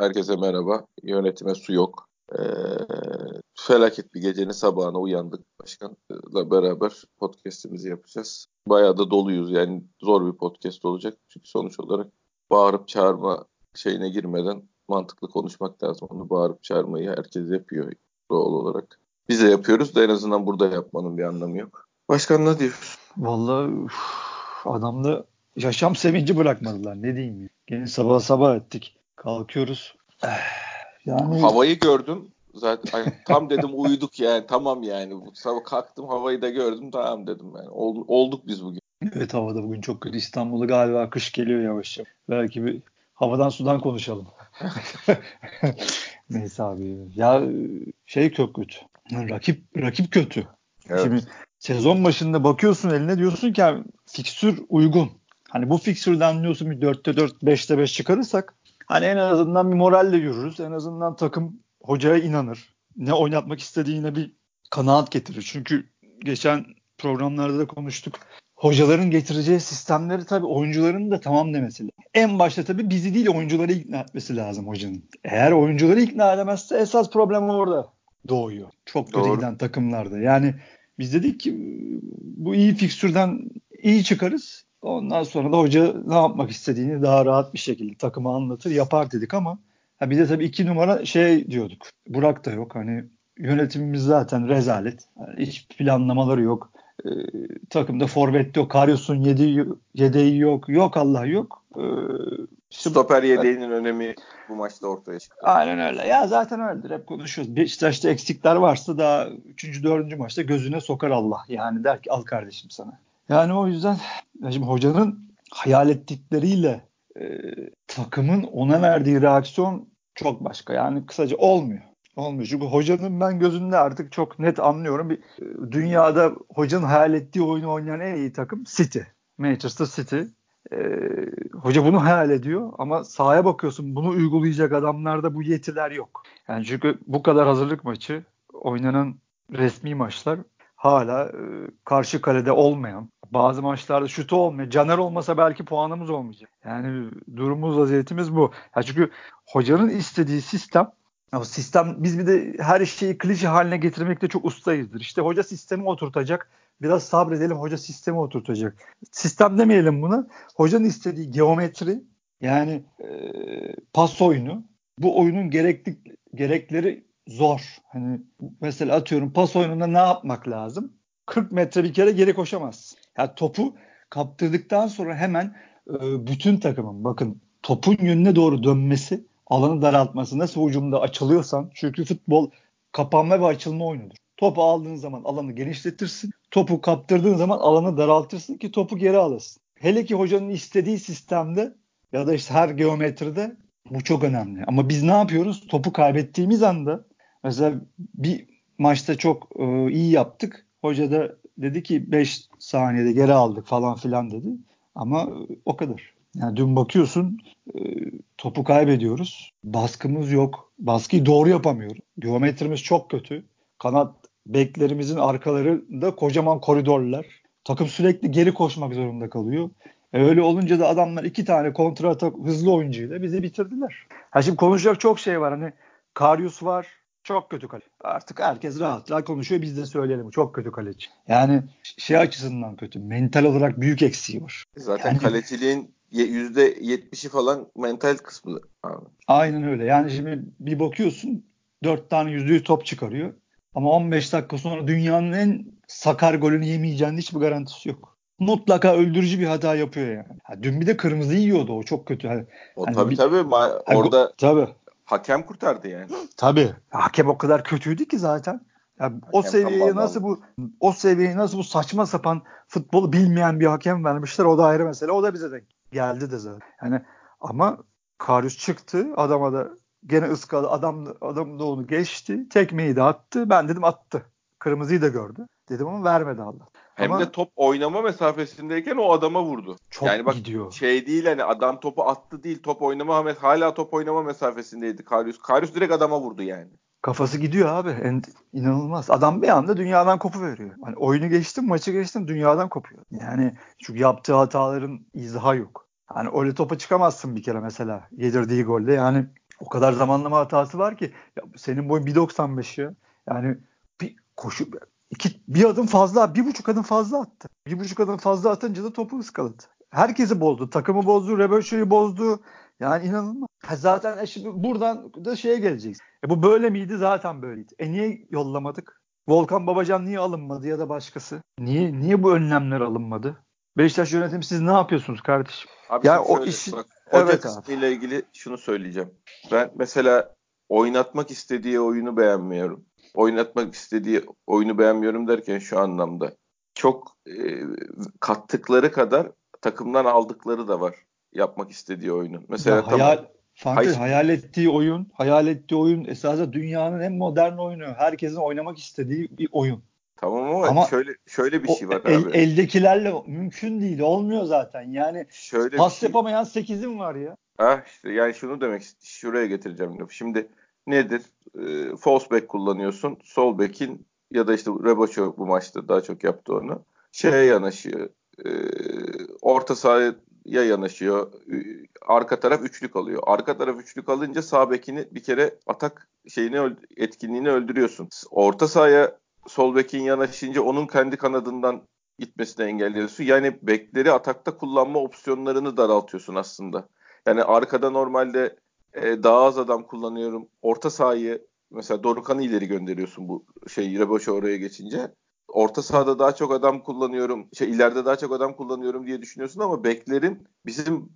Herkese merhaba. Yönetime su yok. Ee, felaket bir gecenin sabahına uyandık başkanla beraber podcast'imizi yapacağız. Bayağı da doluyuz yani zor bir podcast olacak. Çünkü sonuç olarak bağırıp çağırma şeyine girmeden mantıklı konuşmak lazım. Onu bağırıp çağırmayı herkes yapıyor doğal olarak. Biz de yapıyoruz da en azından burada yapmanın bir anlamı yok. Başkan ne diyorsun? Vallahi adamda yaşam sevinci bırakmadılar. Ne diyeyim ya. Gene sabah sabah ettik. Kalkıyoruz. Yani havayı gördüm. Zaten tam dedim uyuduk yani tamam yani. Sabah kalktım havayı da gördüm tamam dedim yani. Ol, olduk biz bugün. Evet havada bugün çok kötü. İstanbul'da galiba kış geliyor yavaş yavaş. Belki bir havadan sudan konuşalım. Neyse abi. Ya şey çok kötü. Rakip rakip kötü. Evet. Şimdi sezon başında bakıyorsun eline diyorsun ki yani, fikstür uygun. Hani bu fikstürden diyorsun bir 4'te 4, 5'te 5 çıkarırsak hani en azından bir moralle yürürüz. En azından takım hocaya inanır. Ne oynatmak istediğine bir kanaat getirir. Çünkü geçen programlarda da konuştuk. Hocaların getireceği sistemleri tabii oyuncuların da tamam demesi lazım. En başta tabii bizi değil oyuncuları ikna etmesi lazım hocanın. Eğer oyuncuları ikna edemezse esas problem orada doğuyor. Çok kötü giden takımlarda. Yani biz dedik ki bu iyi fikstürden iyi çıkarız. Ondan sonra da hoca ne yapmak istediğini daha rahat bir şekilde takıma anlatır, yapar dedik ama ha bir de tabii iki numara şey diyorduk. Burak da yok. Hani yönetimimiz zaten rezalet. Yani hiç planlamaları yok. Ee, takımda forvet yok. Karius'un yedeği, yedeği yok. Yok Allah yok. Ee, Stoper yedeğinin önemi bu maçta ortaya çıktı. Aynen öyle. Ya zaten öyledir. Hep konuşuyoruz. Beşiktaş'ta eksikler varsa daha 3. 4. maçta gözüne sokar Allah. Yani der ki al kardeşim sana. Yani o yüzden şimdi hocanın hayal ettikleriyle e, takımın ona verdiği reaksiyon çok başka. Yani kısaca olmuyor. Olmuyor. Çünkü hocanın ben gözünde artık çok net anlıyorum. Bir, e, dünyada hocanın hayal ettiği oyunu oynayan en iyi takım City. Manchester City. Ee, hoca bunu hayal ediyor ama sahaya bakıyorsun bunu uygulayacak adamlarda bu yetiler yok. Yani çünkü bu kadar hazırlık maçı oynanan resmi maçlar hala e, karşı kalede olmayan bazı maçlarda şutu olmuyor. Caner olmasa belki puanımız olmayacak. Yani durumumuz vaziyetimiz bu. Ya çünkü hocanın istediği sistem o sistem biz bir de her şeyi klişe haline getirmekte çok ustayızdır. İşte hoca sistemi oturtacak. Biraz sabredelim hoca sistemi oturtacak. Sistem demeyelim buna. Hocanın istediği geometri yani e, pas oyunu bu oyunun gerekli gerekleri zor. Hani mesela atıyorum pas oyununda ne yapmak lazım? 40 metre bir kere geri koşamaz. Yani topu kaptırdıktan sonra hemen e, bütün takımın bakın topun yönüne doğru dönmesi, alanı daraltması nasıl hücumda açılıyorsan çünkü futbol kapanma ve açılma oyunudur. Topu aldığın zaman alanı genişletirsin. Topu kaptırdığın zaman alanı daraltırsın ki topu geri alırsın. Hele ki hocanın istediği sistemde ya da işte her geometride bu çok önemli. Ama biz ne yapıyoruz? Topu kaybettiğimiz anda mesela bir maçta çok e, iyi yaptık. Hoca da dedi ki 5 saniyede geri aldık falan filan dedi. Ama o kadar. Yani dün bakıyorsun e, topu kaybediyoruz. Baskımız yok. Baskıyı doğru yapamıyoruz. Geometrimiz çok kötü. Kanat beklerimizin arkalarında kocaman koridorlar. Takım sürekli geri koşmak zorunda kalıyor. E öyle olunca da adamlar iki tane kontra atak hızlı oyuncuyla bizi bitirdiler. Ha şimdi konuşacak çok şey var. Hani Karius var, çok kötü kaleci. Artık herkes rahat rahat konuşuyor. Biz de söyleyelim. Çok kötü kaleci. Yani şey açısından kötü. Mental olarak büyük eksiği var. Zaten yani, kaleciliğin %70'i falan mental kısmı. Abi. Aynen öyle. Yani şimdi bir bakıyorsun 4 tane yüzde top çıkarıyor. Ama 15 dakika sonra dünyanın en sakar golünü yemeyeceğinin hiçbir garantisi yok. Mutlaka öldürücü bir hata yapıyor yani. Ha, dün bir de kırmızı yiyordu o çok kötü. Hani, o hani tabii bir, tabii ma- orada tabii. Hakem kurtardı yani. Tabii. Hakem o kadar kötüydü ki zaten. Ya o seviyeye nasıl bu o seviyeye nasıl bu saçma sapan futbolu bilmeyen bir hakem vermişler o da ayrı mesele. O da bize de geldi de zaten. Yani ama Karius çıktı adama da gene ıskalı adam adam da onu geçti. Tekmeyi de attı. Ben dedim attı. Kırmızıyı da gördü. Dedim ama vermedi Allah. Hem ama, de top oynama mesafesindeyken o adama vurdu. Çok yani bak gidiyor. şey değil hani adam topu attı değil top oynama hala top oynama mesafesindeydi Karius. Karius direkt adama vurdu yani. Kafası gidiyor abi. En, inanılmaz. Adam bir anda dünyadan kopu veriyor. Hani oyunu geçtim, maçı geçtim, dünyadan kopuyor. Yani çünkü yaptığı hataların izahı yok. Hani öyle topa çıkamazsın bir kere mesela yedirdiği golde. Yani o kadar zamanlama hatası var ki ya senin boyun 1.95 ya. Yani bir koşu iki, bir adım fazla, bir buçuk adım fazla attı. Bir buçuk adım fazla atınca da topu ıskaladı. Herkesi bozdu. Takımı bozdu, Reböşü'yü bozdu. Yani inanılmaz. Ha zaten e şimdi buradan da şeye geleceğiz. E bu böyle miydi? Zaten böyleydi. E niye yollamadık? Volkan Babacan niye alınmadı ya da başkası? Niye niye bu önlemler alınmadı? Beşiktaş yönetimi siz ne yapıyorsunuz kardeşim? Abi yani o işi bak, evet ile ilgili şunu söyleyeceğim. Ben mesela oynatmak istediği oyunu beğenmiyorum. Oynatmak istediği oyunu beğenmiyorum derken şu anlamda. Çok e, kattıkları kadar takımdan aldıkları da var yapmak istediği oyunun. Mesela ya hayal, tamam. Fantezi, hayal ettiği oyun, hayal ettiği oyun esasında dünyanın en modern oyunu. Herkesin oynamak istediği bir oyun. Tamam ama, ama şöyle şöyle bir şey var el, abi. Eldekilerle mümkün değil. Olmuyor zaten. Yani şöyle pas şey... yapamayan 8'im var ya. Ha işte yani şunu demek şuraya getireceğim. Şimdi nedir? E, false back kullanıyorsun. Sol back'in ya da işte Reboço bu maçta daha çok yaptı onu. Şeye yanaşıyor. E, orta sahaya yanaşıyor. Arka taraf üçlük alıyor. Arka taraf üçlük alınca sağ bekini bir kere atak şeyini etkinliğini öldürüyorsun. Orta sahaya sol bekin yanaşınca onun kendi kanadından gitmesini engelliyorsun. Yani bekleri atakta kullanma opsiyonlarını daraltıyorsun aslında. Yani arkada normalde e, daha az adam kullanıyorum. Orta sahayı mesela Dorukan'ı ileri gönderiyorsun bu şey Reboş'a oraya geçince. Orta sahada daha çok adam kullanıyorum, şey ileride daha çok adam kullanıyorum diye düşünüyorsun ama beklerin bizim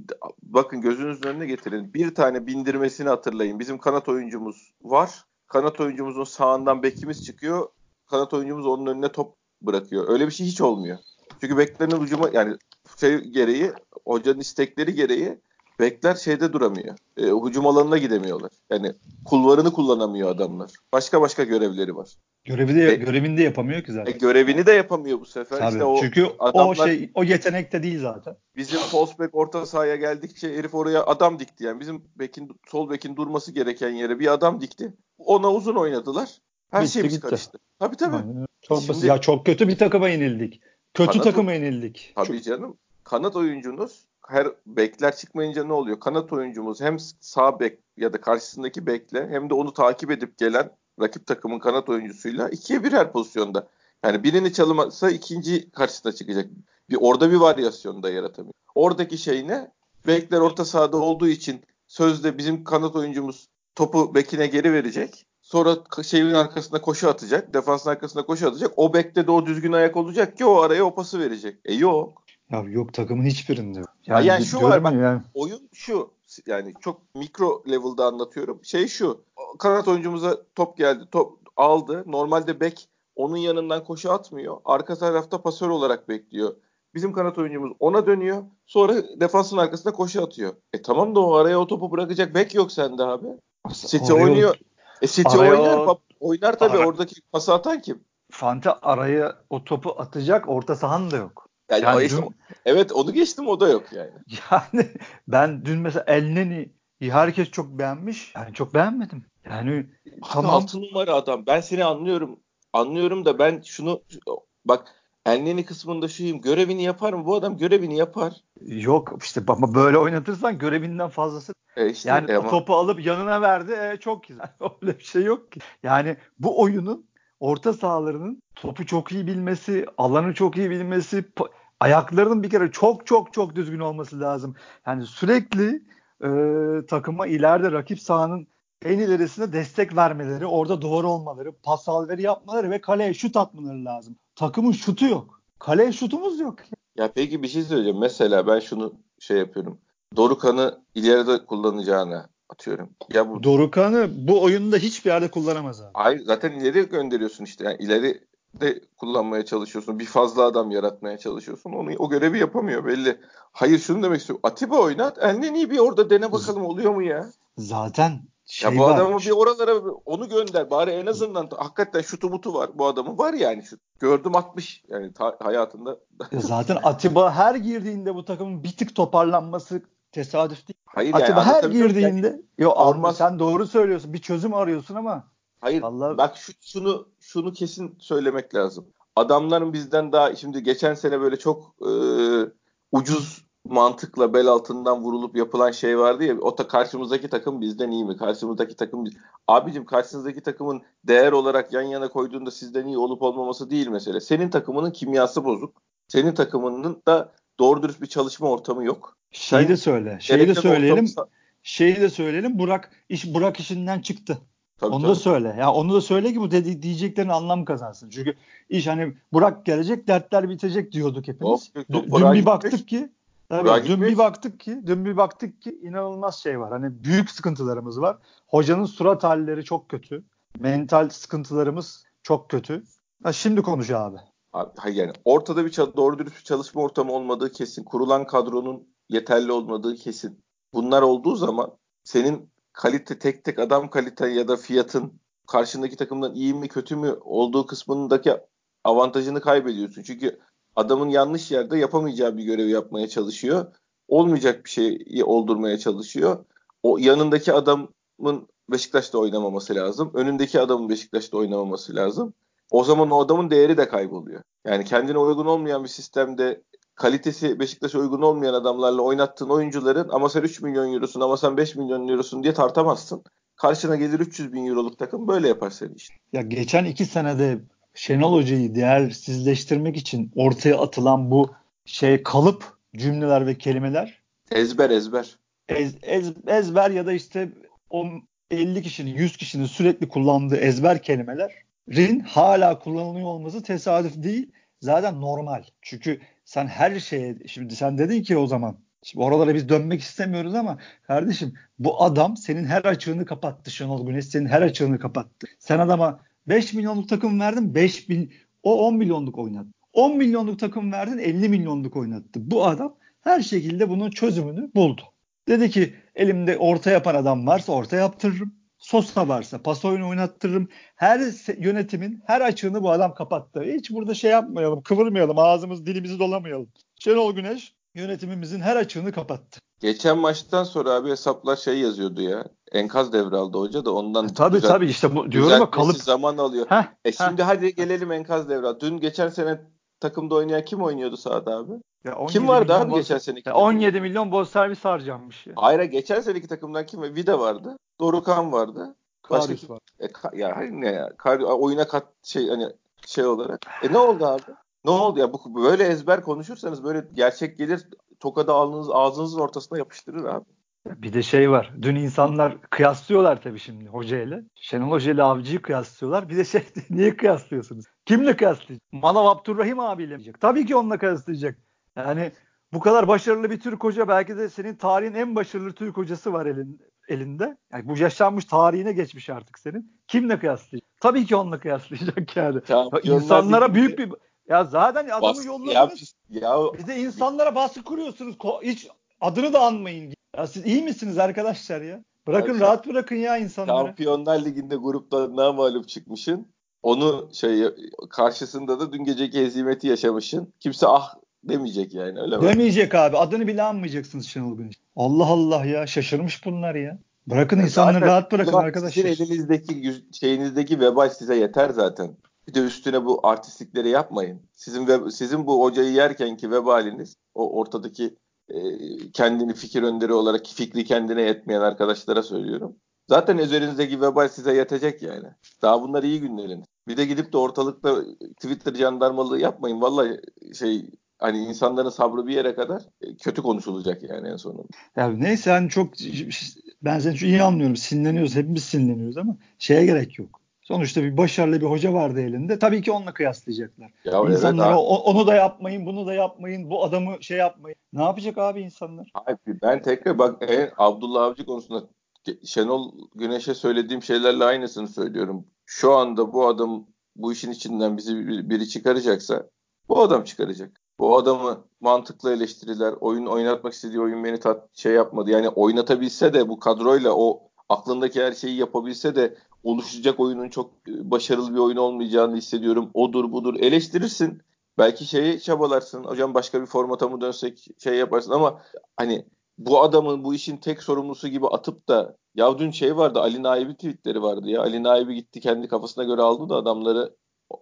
bakın gözünüzün önüne getirin. Bir tane bindirmesini hatırlayın. Bizim kanat oyuncumuz var. Kanat oyuncumuzun sağından bekimiz çıkıyor kanat oyuncumuz onun önüne top bırakıyor. Öyle bir şey hiç olmuyor. Çünkü beklerin ucuma yani şey gereği hocanın istekleri gereği bekler şeyde duramıyor. E, hücum alanına gidemiyorlar. Yani kulvarını kullanamıyor adamlar. Başka başka görevleri var. Görevi de, e, görevini de yapamıyor ki zaten. E, görevini de yapamıyor bu sefer. Tabii. İşte o Çünkü adamlar, o şey o yetenekte değil zaten. Bizim false back orta sahaya geldikçe herif oraya adam dikti yani. Bizim bekin sol bekin durması gereken yere bir adam dikti. Ona uzun oynadılar. Her Bitti, şeyimiz gitti. karıştı. Tabii tabii. Aynen. Çok Şimdi, Ya çok kötü bir takıma yenildik. Kötü kanat, takıma yenildik. Tabii çok... canım. Kanat oyuncunuz her bekler çıkmayınca ne oluyor? Kanat oyuncumuz hem sağ bek ya da karşısındaki bekle hem de onu takip edip gelen rakip takımın kanat oyuncusuyla ikiye bir her pozisyonda. Yani birini çalımasa ikinci karşısına çıkacak. Bir orada bir varyasyon da yaratamıyor. Oradaki şey ne? Bekler orta sahada olduğu için sözde bizim kanat oyuncumuz topu bekine geri verecek. Sonra şeyin arkasına koşu atacak. Defansın arkasına koşu atacak. O bekte de o düzgün ayak olacak ki o araya o pası verecek. E yok. Ya yok takımın hiçbirinde. Yani, yani şu var bak yani. oyun şu yani çok mikro level'da anlatıyorum. Şey şu kanat oyuncumuza top geldi top aldı. Normalde bek onun yanından koşu atmıyor. Arka tarafta pasör olarak bekliyor. Bizim kanat oyuncumuz ona dönüyor. Sonra defansın arkasına koşu atıyor. E tamam da o araya o topu bırakacak bek yok sende abi. City oynuyor. E City araya oynar. oynar tabii ara, oradaki pası atan kim? Fante araya o topu atacak orta sahan da yok. Yani, yani dün, evet onu geçtim o da yok yani. Yani ben dün mesela Elneni herkes çok beğenmiş. Yani çok beğenmedim. Yani tamam. Altı numara adam. Ben seni anlıyorum. Anlıyorum da ben şunu bak Elneni kısmında şuyum. Görevini yapar mı? Bu adam görevini yapar. Yok işte ama böyle oynatırsan görevinden fazlası. E işte, yani e ama... topu alıp yanına verdi. E, çok güzel. Öyle bir şey yok ki. Yani bu oyunun orta sahalarının topu çok iyi bilmesi, alanı çok iyi bilmesi, ayaklarının bir kere çok çok çok düzgün olması lazım. Yani sürekli e, takıma ileride rakip sahanın en ilerisine destek vermeleri, orada duvar olmaları, pas alveri yapmaları ve kaleye şut atmaları lazım. Takımın şutu yok. Kaleye şutumuz yok. Ya peki bir şey söyleyeceğim. Mesela ben şunu şey yapıyorum. Dorukan'ı ileride kullanacağına atıyorum. Ya bu Dorukan'ı bu oyunda hiçbir yerde kullanamaz abi. Hayır zaten ileri gönderiyorsun işte. Yani ileri de kullanmaya çalışıyorsun. Bir fazla adam yaratmaya çalışıyorsun. Onu o görevi yapamıyor belli. Hayır şunu demek istiyorum. Atiba oynat. Elden iyi bir orada dene bakalım oluyor mu ya? Zaten şey ya bu var. adamı bir oralara onu gönder. Bari en azından hakikaten şutu butu var. Bu adamın var yani. Şu, gördüm 60 yani ta, hayatında. zaten Atiba her girdiğinde bu takımın bir tık toparlanması tesadüf değil. Hayır Atiba yani, her girdiğinde yani, yo olmaz. sen doğru söylüyorsun. Bir çözüm arıyorsun ama Hayır Vallahi... bak şu, şunu şunu kesin söylemek lazım. Adamların bizden daha şimdi geçen sene böyle çok e, ucuz mantıkla bel altından vurulup yapılan şey vardı ya o da karşımızdaki takım bizden iyi mi? Karşımızdaki takım biz... Abicim karşınızdaki takımın değer olarak yan yana koyduğunda sizden iyi olup olmaması değil mesele. Senin takımının kimyası bozuk. Senin takımının da doğru dürüst bir çalışma ortamı yok. Şeyi de söyle. Şeyi de söyleyelim. Ortamı... Şeyi de söyleyelim. Burak iş Burak işinden çıktı. Tabii, onu tabii. da söyle. Ya onu da söyle ki bu dedi, diyeceklerin anlam kazansın. Çünkü iş hani Burak gelecek, dertler bitecek diyorduk hepimiz. Of, dün, dün bir baktık ki Tabii, dün bir baktık ki, dün bir baktık ki inanılmaz şey var. Hani büyük sıkıntılarımız var. Hocanın surat halleri çok kötü. Mental sıkıntılarımız çok kötü. Ha, şimdi konuş abi. Hayır yani ortada bir doğru dürüst bir çalışma ortamı olmadığı kesin. Kurulan kadronun yeterli olmadığı kesin. Bunlar olduğu zaman senin kalite tek tek adam kalite ya da fiyatın karşındaki takımdan iyi mi kötü mü olduğu kısmındaki avantajını kaybediyorsun. Çünkü adamın yanlış yerde yapamayacağı bir görevi yapmaya çalışıyor. Olmayacak bir şeyi oldurmaya çalışıyor. O yanındaki adamın Beşiktaş'ta oynamaması lazım. Önündeki adamın Beşiktaş'ta oynamaması lazım. O zaman o adamın değeri de kayboluyor. Yani kendine uygun olmayan bir sistemde kalitesi Beşiktaş'a uygun olmayan adamlarla oynattığın oyuncuların ama sen 3 milyon eurosun ama sen 5 milyon eurosun diye tartamazsın. Karşına gelir 300 bin euroluk takım böyle yapar seni işte. Ya geçen iki senede Şenol Hoca'yı değersizleştirmek için ortaya atılan bu şey kalıp cümleler ve kelimeler ezber ezber. Ez, ez, ezber ya da işte o 50 kişinin 100 kişinin sürekli kullandığı ezber kelimelerin hala kullanılıyor olması tesadüf değil. Zaten normal. Çünkü sen her şeye şimdi sen dedin ki o zaman Şimdi oralara biz dönmek istemiyoruz ama kardeşim bu adam senin her açığını kapattı Şenol Güneş senin her açığını kapattı. Sen adama 5 milyonluk takım verdin 5 bin o 10 milyonluk oynattı. 10 milyonluk takım verdin 50 milyonluk oynattı. Bu adam her şekilde bunun çözümünü buldu. Dedi ki elimde orta yapan adam varsa orta yaptırırım. Sosa varsa pas oyunu oynattırırım. Her yönetimin her açığını bu adam kapattı. Hiç burada şey yapmayalım, kıvırmayalım, ağzımız dilimizi dolamayalım. Şenol Güneş yönetimimizin her açığını kapattı. Geçen maçtan sonra abi hesaplar şey yazıyordu ya. Enkaz devraldı hoca da ondan. E, tabii düzelt, tabii işte bu diyorum ya kalıp. zaman alıyor. Heh, e şimdi heh. hadi gelelim enkaz devral. Dün geçen sene takımda oynayan kim oynuyordu sahada abi? Ya kim vardı abi geçen seneki? Ya 17 milyon boz servis harcanmış ya. Hayır geçen seneki takımdan kim? Vida vardı. Dorukan vardı. Karius var. E, ka, ya hayır ne ya? Kar, oyuna kat şey hani şey olarak. E ne oldu abi? Ne oldu ya? Bu böyle ezber konuşursanız böyle gerçek gelir tokada alnınız ağzınızın ortasına yapıştırır abi. Bir de şey var. Dün insanlar kıyaslıyorlar tabii şimdi Hoca ile. Şenol Hoca ile Avcı'yı kıyaslıyorlar. Bir de şey niye kıyaslıyorsunuz? Kimle kıyaslayacak? Manav Abdurrahim abiyle diyecek. Tabii ki onunla kıyaslayacak. Yani bu kadar başarılı bir Türk hoca belki de senin tarihin en başarılı Türk hocası var elin, elinde. Yani bu yaşanmış tarihine geçmiş artık senin. Kimle kıyaslayacak? Tabii ki onunla kıyaslayacak yani. Ya, İnsanlara büyük bir ya zaten adamı Bas, yolladınız. Ya, ya, bir de insanlara baskı kuruyorsunuz. Hiç adını da anmayın. Ya siz iyi misiniz arkadaşlar ya? Bırakın ya, rahat bırakın ya insanları. Şampiyonlar Ligi'nde grupta ne mağlup çıkmışsın. Onu şey karşısında da dün geceki hezimeti yaşamışsın. Kimse ah demeyecek yani öyle mi? Demeyecek abi. Adını bile anmayacaksınız Şenol Güneş. Allah Allah ya şaşırmış bunlar ya. Bırakın ya insanları zaten, rahat bırakın arkadaşlar. Sizin elinizdeki şeyinizdeki vebal size yeter zaten. Bir de üstüne bu artistlikleri yapmayın. Sizin ve, sizin bu hocayı yerkenki vebaliniz o ortadaki e, kendini fikir önderi olarak fikri kendine yetmeyen arkadaşlara söylüyorum. Zaten üzerinizdeki vebal size yetecek yani. Daha bunlar iyi günleriniz. Bir de gidip de ortalıkta Twitter jandarmalığı yapmayın. Vallahi şey hani insanların sabrı bir yere kadar e, kötü konuşulacak yani en sonunda. Ya neyse hani çok ben seni çok iyi anlıyorum. Sinirleniyoruz. Hepimiz sinirleniyoruz ama şeye gerek yok. Sonuçta bir başarılı bir hoca vardı elinde. Tabii ki onunla kıyaslayacaklar. Ya İnsanlara evet onu da yapmayın, bunu da yapmayın, bu adamı şey yapmayın. Ne yapacak abi insanlar? Abi ben tekrar bak en Abdullah Avcı konusunda Şenol Güneş'e söylediğim şeylerle aynısını söylüyorum. Şu anda bu adam bu işin içinden bizi biri çıkaracaksa bu adam çıkaracak. Bu adamı mantıklı eleştiriler, oyun oynatmak istediği oyun beni tat, şey yapmadı. Yani oynatabilse de bu kadroyla o aklındaki her şeyi yapabilse de oluşacak oyunun çok e, başarılı bir oyun olmayacağını hissediyorum. Odur budur eleştirirsin. Belki şeyi çabalarsın. Hocam başka bir formata mı dönsek şey yaparsın ama hani bu adamın bu işin tek sorumlusu gibi atıp da ya dün şey vardı Ali Naib'i tweetleri vardı ya. Ali Naib'i gitti kendi kafasına göre aldı da adamları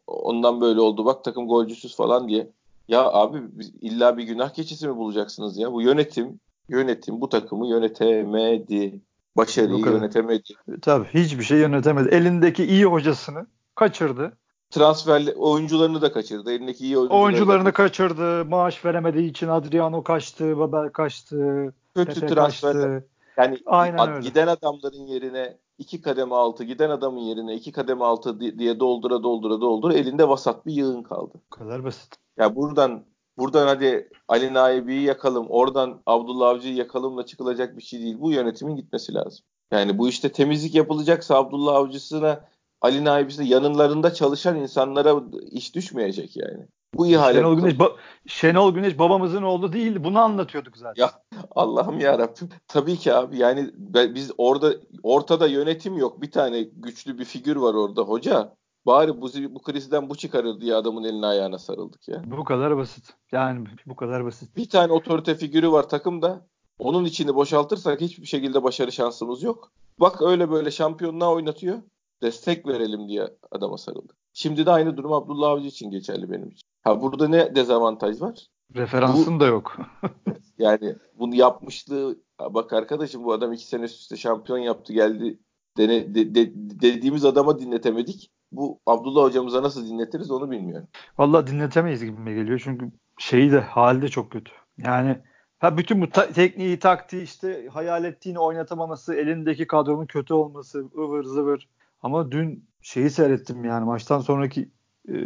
ondan böyle oldu bak takım golcüsüz falan diye. Ya abi illa bir günah keçisi mi bulacaksınız ya? Bu yönetim yönetim bu takımı yönetemedi. Başarıyı yönetemedi. Tabii hiçbir şey yönetemedi. Elindeki iyi hocasını kaçırdı. Transferli oyuncularını da kaçırdı. Elindeki iyi oyuncularını, oyuncularını kaçırdı. kaçırdı. Maaş veremediği için Adriano kaçtı, Babel kaçtı. Kötü Pepe transfer. Kaçtı. Yani Aynen öyle. giden adamların yerine iki kademe altı, giden adamın yerine iki kademe altı diye doldura doldura doldura elinde vasat bir yığın kaldı. Bu kadar basit. Ya buradan buradan hadi Ali Naibi'yi yakalım, oradan Abdullah Avcı'yı yakalımla çıkılacak bir şey değil. Bu yönetimin gitmesi lazım. Yani bu işte temizlik yapılacaksa Abdullah Avcı'sına Ali Naibi'sine yanlarında çalışan insanlara iş düşmeyecek yani. Bu ihale. Şenol Güneş, ba- Şenol Güneş babamızın oğlu değil. Bunu anlatıyorduk zaten. Ya Allah'ım ya Rabbim. Tabii ki abi. Yani biz orada ortada yönetim yok. Bir tane güçlü bir figür var orada hoca. Bari bu, bu krizden bu çıkarır diye adamın eline ayağına sarıldık ya. Bu kadar basit. Yani bu kadar basit. Bir tane otorite figürü var takımda. Onun içini boşaltırsak hiçbir şekilde başarı şansımız yok. Bak öyle böyle şampiyonluğa oynatıyor. Destek verelim diye adama sarıldı. Şimdi de aynı durum Abdullah Avcı için geçerli benim için. Ha burada ne dezavantaj var? Referansın bu, da yok. yani bunu yapmışlığı bak arkadaşım bu adam iki sene üst üste şampiyon yaptı geldi dene, de, de, dediğimiz adama dinletemedik. Bu Abdullah hocamıza nasıl dinletiriz onu bilmiyorum. Vallahi dinletemeyiz gibi geliyor çünkü şeyi de halde çok kötü. Yani ha bütün bu ta- tekniği, taktiği işte hayal ettiğini oynatamaması, elindeki kadronun kötü olması, ıvır zıvır. Ama dün şeyi seyrettim yani maçtan sonraki e,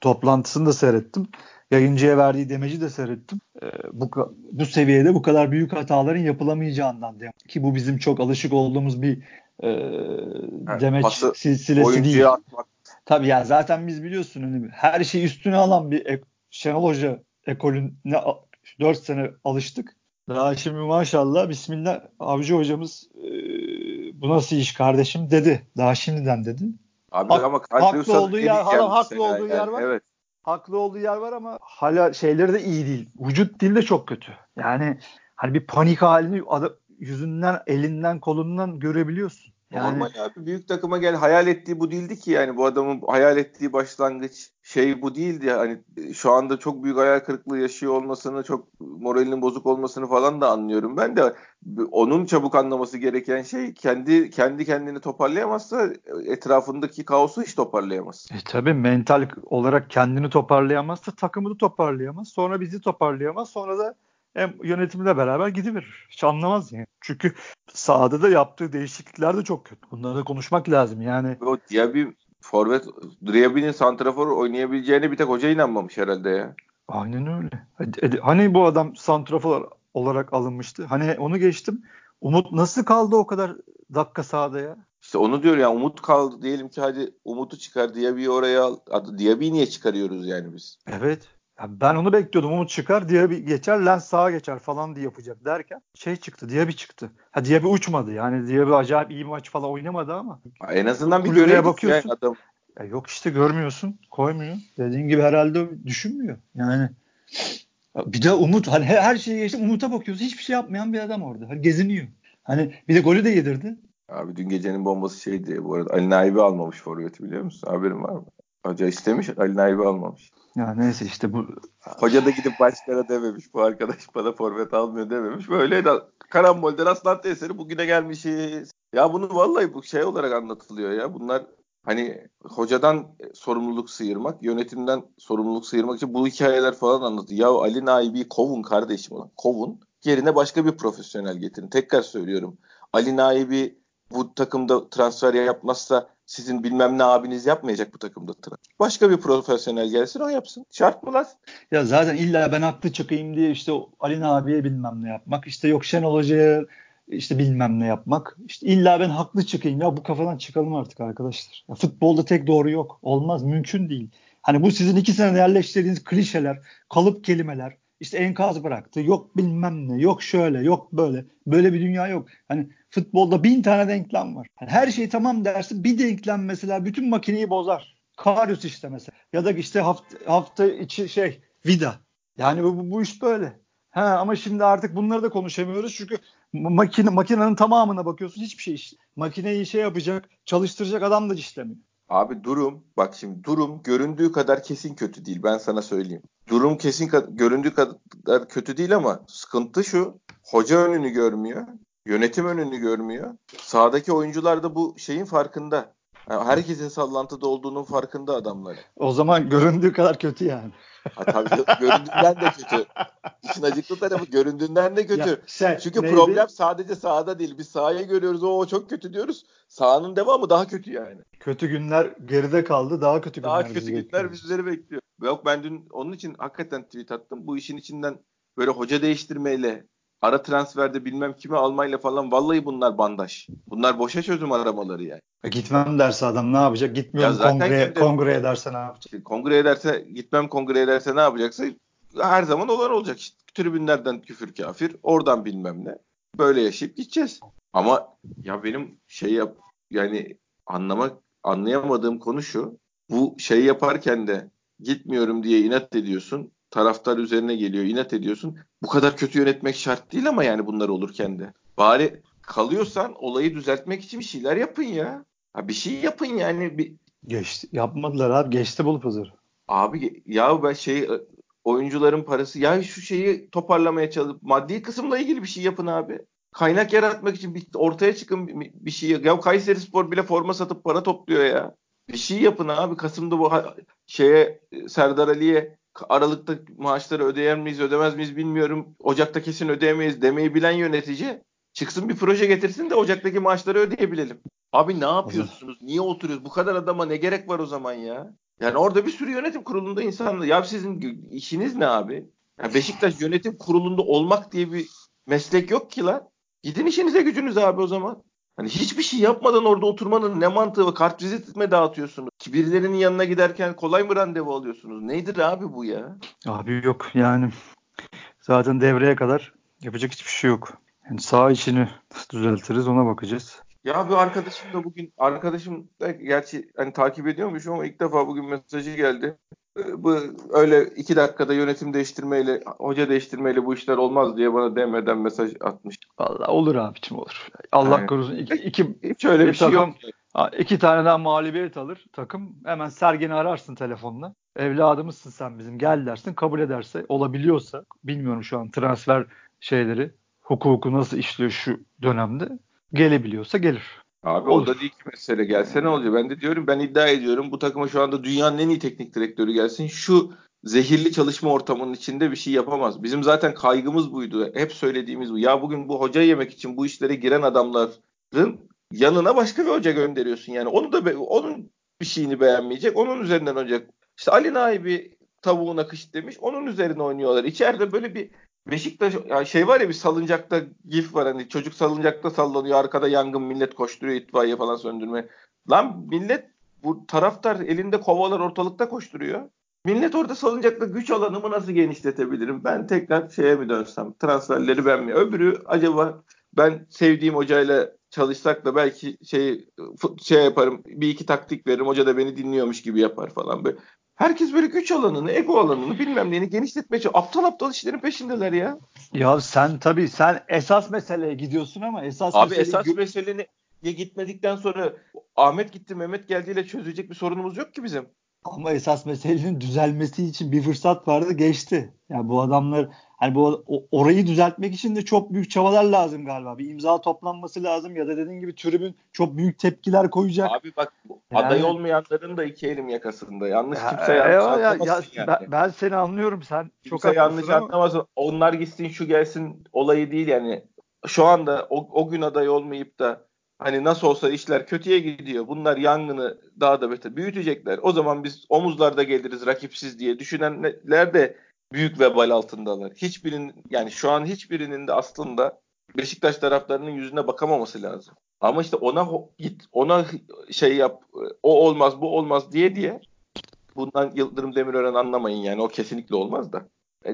toplantısını da seyrettim. Yayıncıya verdiği demeci de seyrettim. E, bu, bu seviyede bu kadar büyük hataların yapılamayacağından diye. Ki bu bizim çok alışık olduğumuz bir e, evet, demeç pası, silsilesi değil. Atmak. Tabii ya zaten biz biliyorsun hani her şeyi üstüne alan bir ek, Şenol Hoca ekolüne 4 sene alıştık. Daha şimdi maşallah Bismillah Avcı hocamız e, bu nasıl iş kardeşim dedi. Daha şimdiden dedi. Abi Hak, ama haklı olduğu yer, hala haklı olduğu yani, yer var. Evet. Haklı olduğu yer var ama hala şeyleri de iyi değil. Vücut dili de çok kötü. Yani hani bir panik halini yüzünden, elinden, kolundan görebiliyorsun. Yani, Normal abi büyük takıma gel hayal ettiği bu değildi ki yani bu adamın hayal ettiği başlangıç şey bu değildi hani şu anda çok büyük hayal kırıklığı yaşıyor olmasını çok moralinin bozuk olmasını falan da anlıyorum ben de onun çabuk anlaması gereken şey kendi kendi kendini toparlayamazsa etrafındaki kaosu hiç toparlayamaz. E tabii mental olarak kendini toparlayamazsa takımı da toparlayamaz sonra bizi toparlayamaz sonra da hem yönetimle beraber gidiverir. Hiç anlamaz yani. Çünkü sahada da yaptığı değişiklikler de çok kötü. Bunları da konuşmak lazım yani. O Diaby forvet Diaby'nin santrafor oynayabileceğine bir tek hoca inanmamış herhalde ya. Aynen öyle. Hani bu adam santrafor olarak alınmıştı. Hani onu geçtim. Umut nasıl kaldı o kadar dakika sahada ya? İşte onu diyor ya Umut kaldı diyelim ki hadi Umut'u çıkar Diaby'i oraya al. Diaby'i niye çıkarıyoruz yani biz? Evet. Ben onu bekliyordum. Umut çıkar, diye bir geçer, Lens sağa geçer falan diye yapacak derken şey çıktı, diye bir çıktı. Ha diye bir uçmadı. Yani diye bir acayip iyi maç falan oynamadı ama. En azından bir göreye bakıyorsun. adam. Ya yok işte görmüyorsun, koymuyor. Dediğin gibi herhalde düşünmüyor. Yani bir de Umut hani her şeyi geçtim Umut'a bakıyorsun. Hiçbir şey yapmayan bir adam orada. Hani geziniyor. Hani bir de golü de yedirdi. Abi dün gecenin bombası şeydi bu arada. Ali Naib'i almamış forveti biliyor musun? Haberin var mı? Hoca istemiş Ali Naib'i almamış. Ya neyse işte bu. Hoca da gidip başkana dememiş. Bu arkadaş bana forvet almıyor dememiş. Böyle de karambolden aslan eseri bugüne gelmişiz. Ya bunu vallahi bu şey olarak anlatılıyor ya. Bunlar hani hocadan sorumluluk sıyırmak, yönetimden sorumluluk sıyırmak için bu hikayeler falan anlatıyor. Ya Ali Naibi kovun kardeşim. Kovun. Yerine başka bir profesyonel getirin. Tekrar söylüyorum. Ali Naibi bu takımda transfer yapmazsa sizin bilmem ne abiniz yapmayacak bu takımda transfer. Başka bir profesyonel gelsin o yapsın. Şart mı lan? Ya zaten illa ben haklı çıkayım diye işte Ali abiye bilmem ne yapmak. işte yok Şenol Hoca'ya işte bilmem ne yapmak. İşte illa ben haklı çıkayım. Ya bu kafadan çıkalım artık arkadaşlar. Ya futbolda tek doğru yok. Olmaz. Mümkün değil. Hani bu sizin iki sene yerleştirdiğiniz klişeler, kalıp kelimeler işte enkaz bıraktı. Yok bilmem ne. Yok şöyle. Yok böyle. Böyle bir dünya yok. Hani futbolda bin tane denklem var. Yani her şey tamam dersin. Bir denklem mesela bütün makineyi bozar. Karius işte mesela. Ya da işte hafta, hafta içi şey vida. Yani bu, bu, bu iş böyle. Ha, ama şimdi artık bunları da konuşamıyoruz çünkü makine makinenin tamamına bakıyorsun hiçbir şey işte. Makineyi şey yapacak, çalıştıracak adam da işlemiyor. Abi durum bak şimdi durum göründüğü kadar kesin kötü değil ben sana söyleyeyim. Durum kesin göründüğü kadar kötü değil ama sıkıntı şu. Hoca önünü görmüyor. Yönetim önünü görmüyor. Sağdaki oyuncular da bu şeyin farkında. Yani herkesin sallantıda olduğunun farkında adamlar. O zaman göründüğü kadar kötü yani. Ha, tabii göründüğünden de kötü. İşin acıklı tarafı göründüğünden de kötü. Ya, sen, Çünkü neydi? problem sadece sahada değil. Biz sahayı görüyoruz o, çok kötü diyoruz. Sahanın devamı daha kötü yani. Kötü günler geride kaldı. Daha kötü günler Daha kötü günler bizleri bekliyor. Yok ben dün onun için hakikaten tweet attım. Bu işin içinden böyle hoca değiştirmeyle ara transferde bilmem kimi almayla falan vallahi bunlar bandaj. Bunlar boşa çözüm aramaları yani. E gitmem derse adam ne yapacak? Gitmiyorum kongreye, kongreye derse ne yapacak? Kongreye ederse gitmem kongreye ederse ne yapacaksa her zaman olan olacak. İşte, tribünlerden küfür kafir oradan bilmem ne. Böyle yaşayıp gideceğiz. Ama ya benim şey yap yani anlamak anlayamadığım konu şu. Bu şey yaparken de gitmiyorum diye inat ediyorsun taraftar üzerine geliyor, inat ediyorsun. Bu kadar kötü yönetmek şart değil ama yani bunlar olurken de. Bari kalıyorsan olayı düzeltmek için bir şeyler yapın ya. Ha bir şey yapın yani. Bir... Geçti. Yapmadılar abi. Geçti bulup hazır. Abi ya ben şey oyuncuların parası ya şu şeyi toparlamaya çalışıp maddi kısımla ilgili bir şey yapın abi. Kaynak yaratmak için bir, ortaya çıkın bir, bir şey. Ya Kayseri Spor bile forma satıp para topluyor ya. Bir şey yapın abi. Kasım'da bu şeye Serdar Ali'ye Aralıkta maaşları ödeyer miyiz ödemez miyiz bilmiyorum. Ocakta kesin ödeyemeyiz demeyi bilen yönetici çıksın bir proje getirsin de Ocak'taki maaşları ödeyebilelim. Abi ne yapıyorsunuz? Niye oturuyoruz? Bu kadar adama ne gerek var o zaman ya? Yani orada bir sürü yönetim kurulunda insanlar. Ya sizin işiniz ne abi? Ya Beşiktaş yönetim kurulunda olmak diye bir meslek yok ki lan. Gidin işinize gücünüz abi o zaman. Hani hiçbir şey yapmadan orada oturmanın ne mantığı var? Kart vizit mi dağıtıyorsunuz? Birilerinin yanına giderken kolay mı randevu alıyorsunuz? Neydir abi bu ya? Abi yok yani. Zaten devreye kadar yapacak hiçbir şey yok. Yani sağ içini düzeltiriz ona bakacağız. Ya bir arkadaşım da bugün arkadaşım da gerçi hani takip ediyormuş ama ilk defa bugün mesajı geldi. Ee, bu öyle iki dakikada yönetim değiştirmeyle, hoca değiştirmeyle bu işler olmaz diye bana demeden mesaj atmış. Vallahi olur abicim olur. Allah yani, korusun. İki, iki, hiç öyle bir, bir şey takım, yok. İki tane daha mağlubiyet alır takım. Hemen Sergen'i ararsın telefonla. Evladımızsın sen bizim gel dersin. Kabul ederse olabiliyorsa bilmiyorum şu an transfer şeyleri hukuku nasıl işliyor şu dönemde. Gelebiliyorsa gelir. Abi Olur. o da değil ki mesele. Gelse ne olacak? Ben de diyorum ben iddia ediyorum bu takıma şu anda dünyanın en iyi teknik direktörü gelsin. Şu zehirli çalışma ortamının içinde bir şey yapamaz. Bizim zaten kaygımız buydu. Hep söylediğimiz bu. Ya bugün bu hoca yemek için bu işlere giren adamların yanına başka bir hoca gönderiyorsun. Yani onu da onun bir şeyini beğenmeyecek. Onun üzerinden oynayacak. İşte Ali Naibi tavuğuna kış demiş. Onun üzerine oynuyorlar. İçeride böyle bir Beşiktaş ya şey var ya bir salıncakta gif var hani çocuk salıncakta sallanıyor arkada yangın millet koşturuyor itfaiye falan söndürme. Lan millet bu taraftar elinde kovalar ortalıkta koşturuyor. Millet orada salıncakta güç alanımı nasıl genişletebilirim? Ben tekrar şeye mi dönsem? Transferleri ben mi? Öbürü acaba ben sevdiğim hocayla çalışsak da belki şey şey yaparım bir iki taktik veririm hoca da beni dinliyormuş gibi yapar falan böyle. Herkes böyle güç alanını, ego alanını bilmem neyini genişletmeye çalışıyor. Aptal aptal işlerin peşindeler ya. Ya sen tabii sen esas meseleye gidiyorsun ama esas Abi esas gö- meseleni gitmedikten sonra Ahmet gitti Mehmet geldiğiyle çözülecek bir sorunumuz yok ki bizim. Ama esas meselenin düzelmesi için bir fırsat vardı geçti. Yani bu adamlar hani bu orayı düzeltmek için de çok büyük çabalar lazım galiba. Bir imza toplanması lazım ya da dediğin gibi tribün çok büyük tepkiler koyacak. Abi bak yani, aday olmayanların da iki elim yakasında. Yanlış ya, kimse yanlış ya, ya, ya, yani. ben, ben seni anlıyorum sen kimse çok yanlış ama... anlamasın. Onlar gitsin şu gelsin olayı değil yani. Şu anda o, o gün aday olmayıp da Hani nasıl olsa işler kötüye gidiyor. Bunlar yangını daha da beter büyütecekler. O zaman biz omuzlarda geliriz rakipsiz diye düşünenler de büyük vebal altındalar. Hiçbirinin yani şu an hiçbirinin de aslında Beşiktaş taraflarının yüzüne bakamaması lazım. Ama işte ona git ona şey yap o olmaz bu olmaz diye diye bundan Yıldırım Demirören anlamayın yani o kesinlikle olmaz da. E,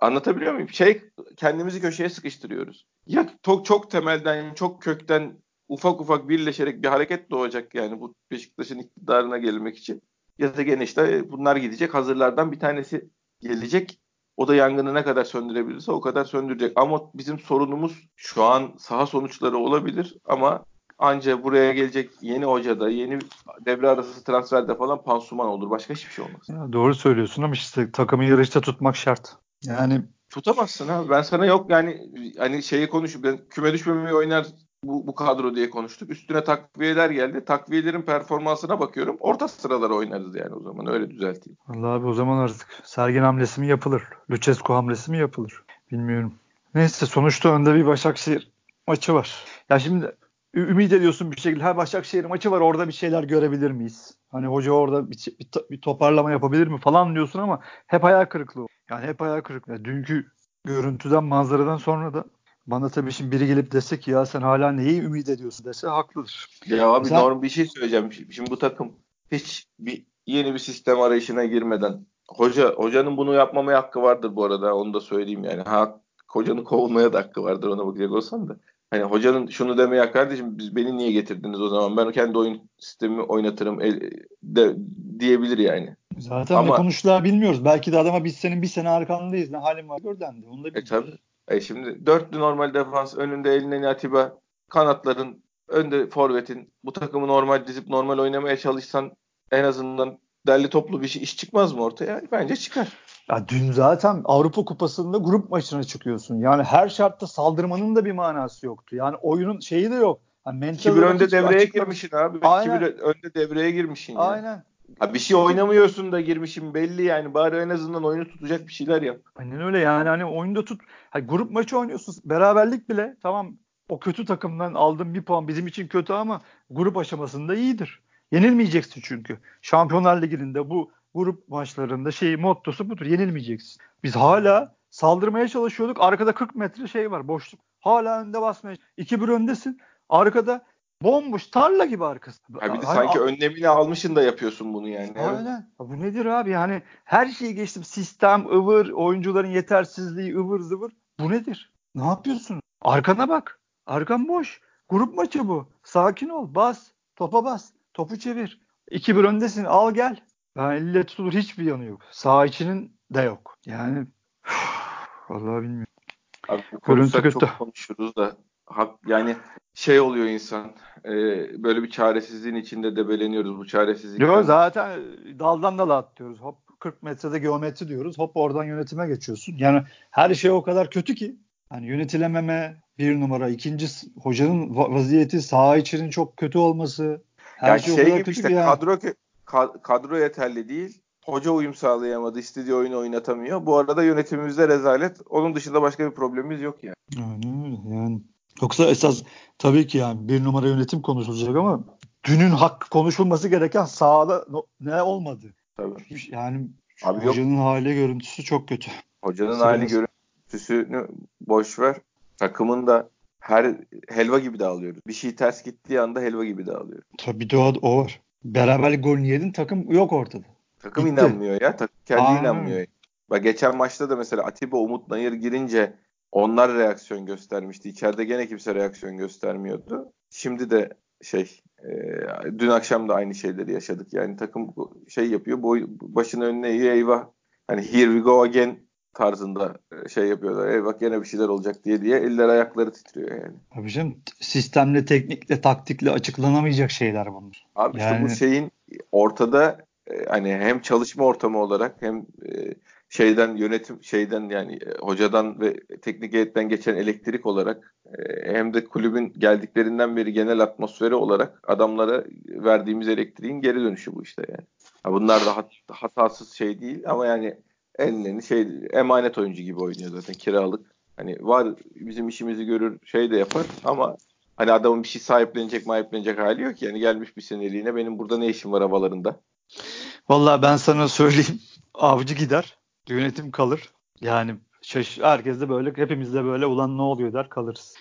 anlatabiliyor muyum? Şey kendimizi köşeye sıkıştırıyoruz. Ya çok çok temelden çok kökten ufak ufak birleşerek bir hareket doğacak yani bu Beşiktaş'ın iktidarına gelmek için. Ya da gene işte bunlar gidecek. Hazırlardan bir tanesi gelecek. O da yangını ne kadar söndürebilirse o kadar söndürecek. Ama bizim sorunumuz şu an saha sonuçları olabilir ama anca buraya gelecek yeni hocada, yeni devre arası transferde falan pansuman olur. Başka hiçbir şey olmaz. Ya doğru söylüyorsun ama işte takımı yarışta tutmak şart. Yani tutamazsın abi. Ben sana yok yani hani şeyi konuş ben küme düşmemeyi oynar bu, bu kadro diye konuştuk. Üstüne takviyeler geldi. Takviyelerin performansına bakıyorum. Orta sıralara oynarız yani o zaman. Öyle düzelteyim. Allah abi o zaman artık Sergen hamlesi mi yapılır? Lucescu hamlesi mi yapılır? Bilmiyorum. Neyse sonuçta önde bir Başakşehir maçı var. Ya şimdi ümit ediyorsun bir şekilde her Başakşehir maçı var orada bir şeyler görebilir miyiz? Hani hoca orada bir, bir, bir toparlama yapabilir mi falan diyorsun ama hep hayal kırıklığı. Yani hep hayal kırıklığı. Dünkü görüntüden manzaradan sonra da bana tabii şimdi biri gelip dese ki ya sen hala neyi ümit ediyorsun dese haklıdır. Ya abi Mesela, norm bir şey söyleyeceğim. Şimdi bu takım hiç bir yeni bir sistem arayışına girmeden hoca hocanın bunu yapmamaya hakkı vardır bu arada onu da söyleyeyim yani. Ha hocanın kovulmaya da hakkı vardır ona bakacak olsan da. Hani hocanın şunu demeye ya kardeşim biz beni niye getirdiniz o zaman ben kendi oyun sistemi oynatırım el, de, diyebilir yani. Zaten Ama, ne konuştular bilmiyoruz. Belki de adama biz senin bir sene arkandayız ne halim var gör dendi. Onu da bilmiyoruz. E tabii. E şimdi dörtlü normal defans önünde eline Atiba kanatların önde forvetin bu takımı normal dizip normal oynamaya çalışsan en azından derli toplu bir şey, iş çıkmaz mı ortaya? Bence çıkar. Ya dün zaten Avrupa Kupası'nda grup maçına çıkıyorsun. Yani her şartta saldırmanın da bir manası yoktu. Yani oyunun şeyi de yok. Yani mental Kibir önde devreye girmişsin abi. Aynen. Kibir önde devreye girmişsin. Yani. Aynen. Ha bir şey oynamıyorsun da girmişim belli yani. Bari en azından oyunu tutacak bir şeyler yap. Aynen öyle yani hani oyunda tut. Hani grup maçı oynuyorsun. Beraberlik bile tamam o kötü takımdan aldığın bir puan bizim için kötü ama grup aşamasında iyidir. Yenilmeyeceksin çünkü. Şampiyonlar Ligi'nde bu grup maçlarında şey mottosu budur. Yenilmeyeceksin. Biz hala saldırmaya çalışıyorduk. Arkada 40 metre şey var boşluk. Hala önde basmaya. 2-1 öndesin. Arkada bomboş tarla gibi arkası. Ya bir de hani, sanki önlemini almışın da yapıyorsun bunu yani. Aynen. Bu nedir abi? Yani her şeyi geçtim. Sistem, ıvır, oyuncuların yetersizliği, ıvır zıvır. Bu nedir? Ne yapıyorsun? Arkana bak. Arkan boş. Grup maçı bu. Sakin ol. Bas. Topa bas. Topu çevir. 2-1 öndesin. Al gel. Yani elle tutulur hiçbir yanı yok. Sağ içinin de yok. Yani vallahi bilmiyorum. Abi, Görüntü kötü. Çok konuşuruz da yani şey oluyor insan e, böyle bir çaresizliğin içinde debeleniyoruz bu çaresizlik. Yok zaten daldan dala atlıyoruz. Hop 40 metrede geometri diyoruz. Hop oradan yönetime geçiyorsun. Yani her şey o kadar kötü ki. Hani yönetilememe bir numara. İkinci hocanın vaziyeti sağ içinin çok kötü olması. Her yani şey, şey o kadar kötü işte yani. kadro kadro yeterli değil. Hoca uyum sağlayamadı. istediği oyunu oynatamıyor. Bu arada yönetimimizde rezalet. Onun dışında başka bir problemimiz yok yani. Aynen öyle. Yani Yoksa esas tabii ki yani bir numara yönetim konuşulacak ama dünün hakkı konuşulması gereken sahada ne olmadı. Tabii. Yani Abi hocanın yok. hali görüntüsü çok kötü. Hocanın Sırası. hali görüntüsünü boş ver. Takımın da her helva gibi dağılıyoruz. Bir şey ters gittiği anda helva gibi dağılıyor. Tabii de o, o var. Beraberlik golünü yedin takım yok ortada. Takım Gitti. inanmıyor ya. Takım kendi Aynen. inanmıyor. Bak geçen maçta da mesela Atiba Umut Nayır girince onlar reaksiyon göstermişti. İçeride gene kimse reaksiyon göstermiyordu. Şimdi de şey e, dün akşam da aynı şeyleri yaşadık. Yani takım şey yapıyor. Boy, başını önüne eğiyor eyvah. Hani here we go again tarzında e, şey yapıyorlar. Eyvah gene bir şeyler olacak diye diye eller ayakları titriyor yani. Abi canım sistemle, teknikle, taktikle açıklanamayacak şeyler bunlar. Abi yani... işte bu şeyin ortada e, hani hem çalışma ortamı olarak hem e, şeyden yönetim şeyden yani e, hocadan ve teknik heyetten geçen elektrik olarak e, hem de kulübün geldiklerinden beri genel atmosferi olarak adamlara verdiğimiz elektriğin geri dönüşü bu işte yani. Ya bunlar da hat, hatasız şey değil ama yani ellerini şey emanet oyuncu gibi oynuyor zaten kiralık. Hani var bizim işimizi görür şey de yapar ama hani adamın bir şey sahiplenecek sahiplenecek hali yok yani gelmiş bir seneliğine benim burada ne işim var havalarında. Vallahi ben sana söyleyeyim avcı gider Yönetim kalır. Yani şaş herkes de böyle hepimiz de böyle ulan ne oluyor der kalırız.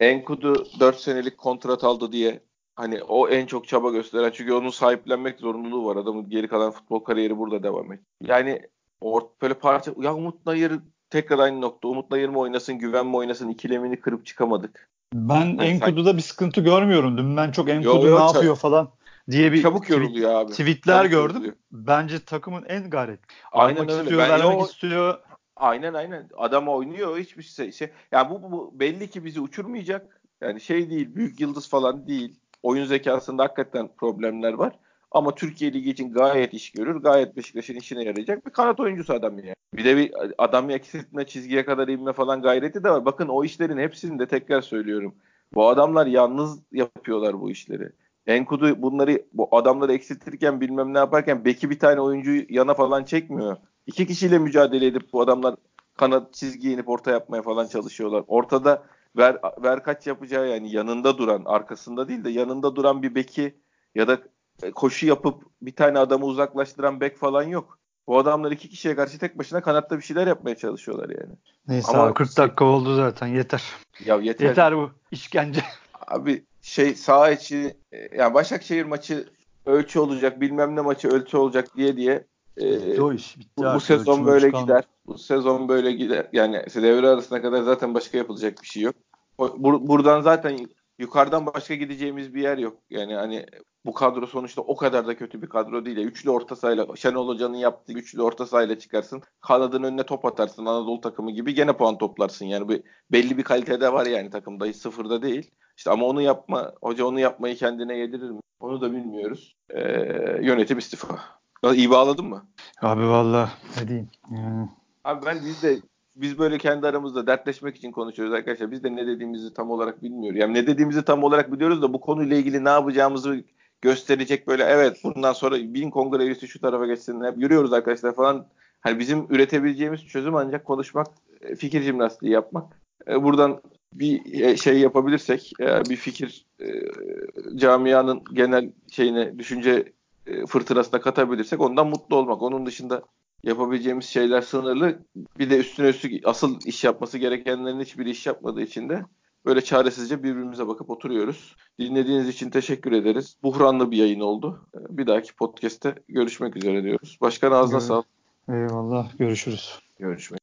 Enkudu 4 senelik kontrat aldı diye hani o en çok çaba gösteren çünkü onun sahiplenmek zorunluluğu var. Adamın geri kalan futbol kariyeri burada devam et. Yani ort böyle parça ya Umut Nayır tekrar aynı nokta. Umut Nayır mı oynasın, güven mi oynasın ikilemini kırıp çıkamadık. Ben yani Enkudu'da sen... bir sıkıntı görmüyorum. Dün ben çok Enkudu yo, yo, ne yapıyor falan diye bir çabuk yoruluyor abi. Tweetler çabuk gördüm. Yoruluyor. Bence takımın en gayret. Aynen öyle. Istiyor, ben o... istiyor. Aynen aynen. Adam oynuyor hiçbir şey. şey. Ya bu, bu belli ki bizi uçurmayacak. Yani şey değil, büyük yıldız falan değil. Oyun zekasında hakikaten problemler var. Ama Türkiye Ligi için gayet iş görür. Gayet Beşiktaş'ın işine yarayacak bir kanat oyuncusu adam yani. Bir de bir adam eksiltme, çizgiye kadar inme falan gayreti de var. Bakın o işlerin hepsini de tekrar söylüyorum. Bu adamlar yalnız yapıyorlar bu işleri. Enkudu bunları bu adamları eksiltirken bilmem ne yaparken Beki bir tane oyuncuyu yana falan çekmiyor. İki kişiyle mücadele edip bu adamlar kanat çizgi inip orta yapmaya falan çalışıyorlar. Ortada ver, ver kaç yapacağı yani yanında duran arkasında değil de yanında duran bir beki ya da e, koşu yapıp bir tane adamı uzaklaştıran bek falan yok. Bu adamlar iki kişiye karşı tek başına kanatta bir şeyler yapmaya çalışıyorlar yani. Neyse Ama abi 40 dakika oldu zaten yeter. Ya yeter. Yeter bu işkence. Abi şey sağ içi e, yani Başakşehir maçı ölçü olacak bilmem ne maçı ölçü olacak diye diye o iş. Bitti bu, bu sezon böyle gider. Bu sezon böyle gider. Yani devre arasına kadar zaten başka yapılacak bir şey yok. Bur- buradan zaten yukarıdan başka gideceğimiz bir yer yok. Yani hani bu kadro sonuçta o kadar da kötü bir kadro değil. Üçlü orta sahayla Şenol Hoca'nın yaptığı üçlü orta sahayla çıkarsın. Kanadın önüne top atarsın Anadolu takımı gibi gene puan toplarsın. Yani bir, belli bir kalitede var yani takımda hiç sıfırda değil. İşte ama onu yapma, hoca onu yapmayı kendine yedirir mi? Onu da bilmiyoruz. Ee, yönetim istifa. İyi bağladın mı? Abi valla ne diyeyim. Yani... Abi ben biz de biz böyle kendi aramızda dertleşmek için konuşuyoruz arkadaşlar. Biz de ne dediğimizi tam olarak bilmiyoruz. Yani ne dediğimizi tam olarak biliyoruz da bu konuyla ilgili ne yapacağımızı gösterecek böyle evet bundan sonra bin kongre üyesi şu tarafa geçsin hep yürüyoruz arkadaşlar falan. Hani bizim üretebileceğimiz çözüm ancak konuşmak, fikir jimnastiği yapmak. E, buradan bir e, şey yapabilirsek, bir fikir camianın genel şeyine, düşünce fırtınasına katabilirsek ondan mutlu olmak. Onun dışında yapabileceğimiz şeyler sınırlı. Bir de üstüne üstlük asıl iş yapması gerekenlerin hiçbir iş yapmadığı için de böyle çaresizce birbirimize bakıp oturuyoruz. Dinlediğiniz için teşekkür ederiz. Buhranlı bir yayın oldu. Bir dahaki podcast'te görüşmek üzere diyoruz. Başkan ağzına sağlık. Eyvallah. Görüşürüz. Görüşmek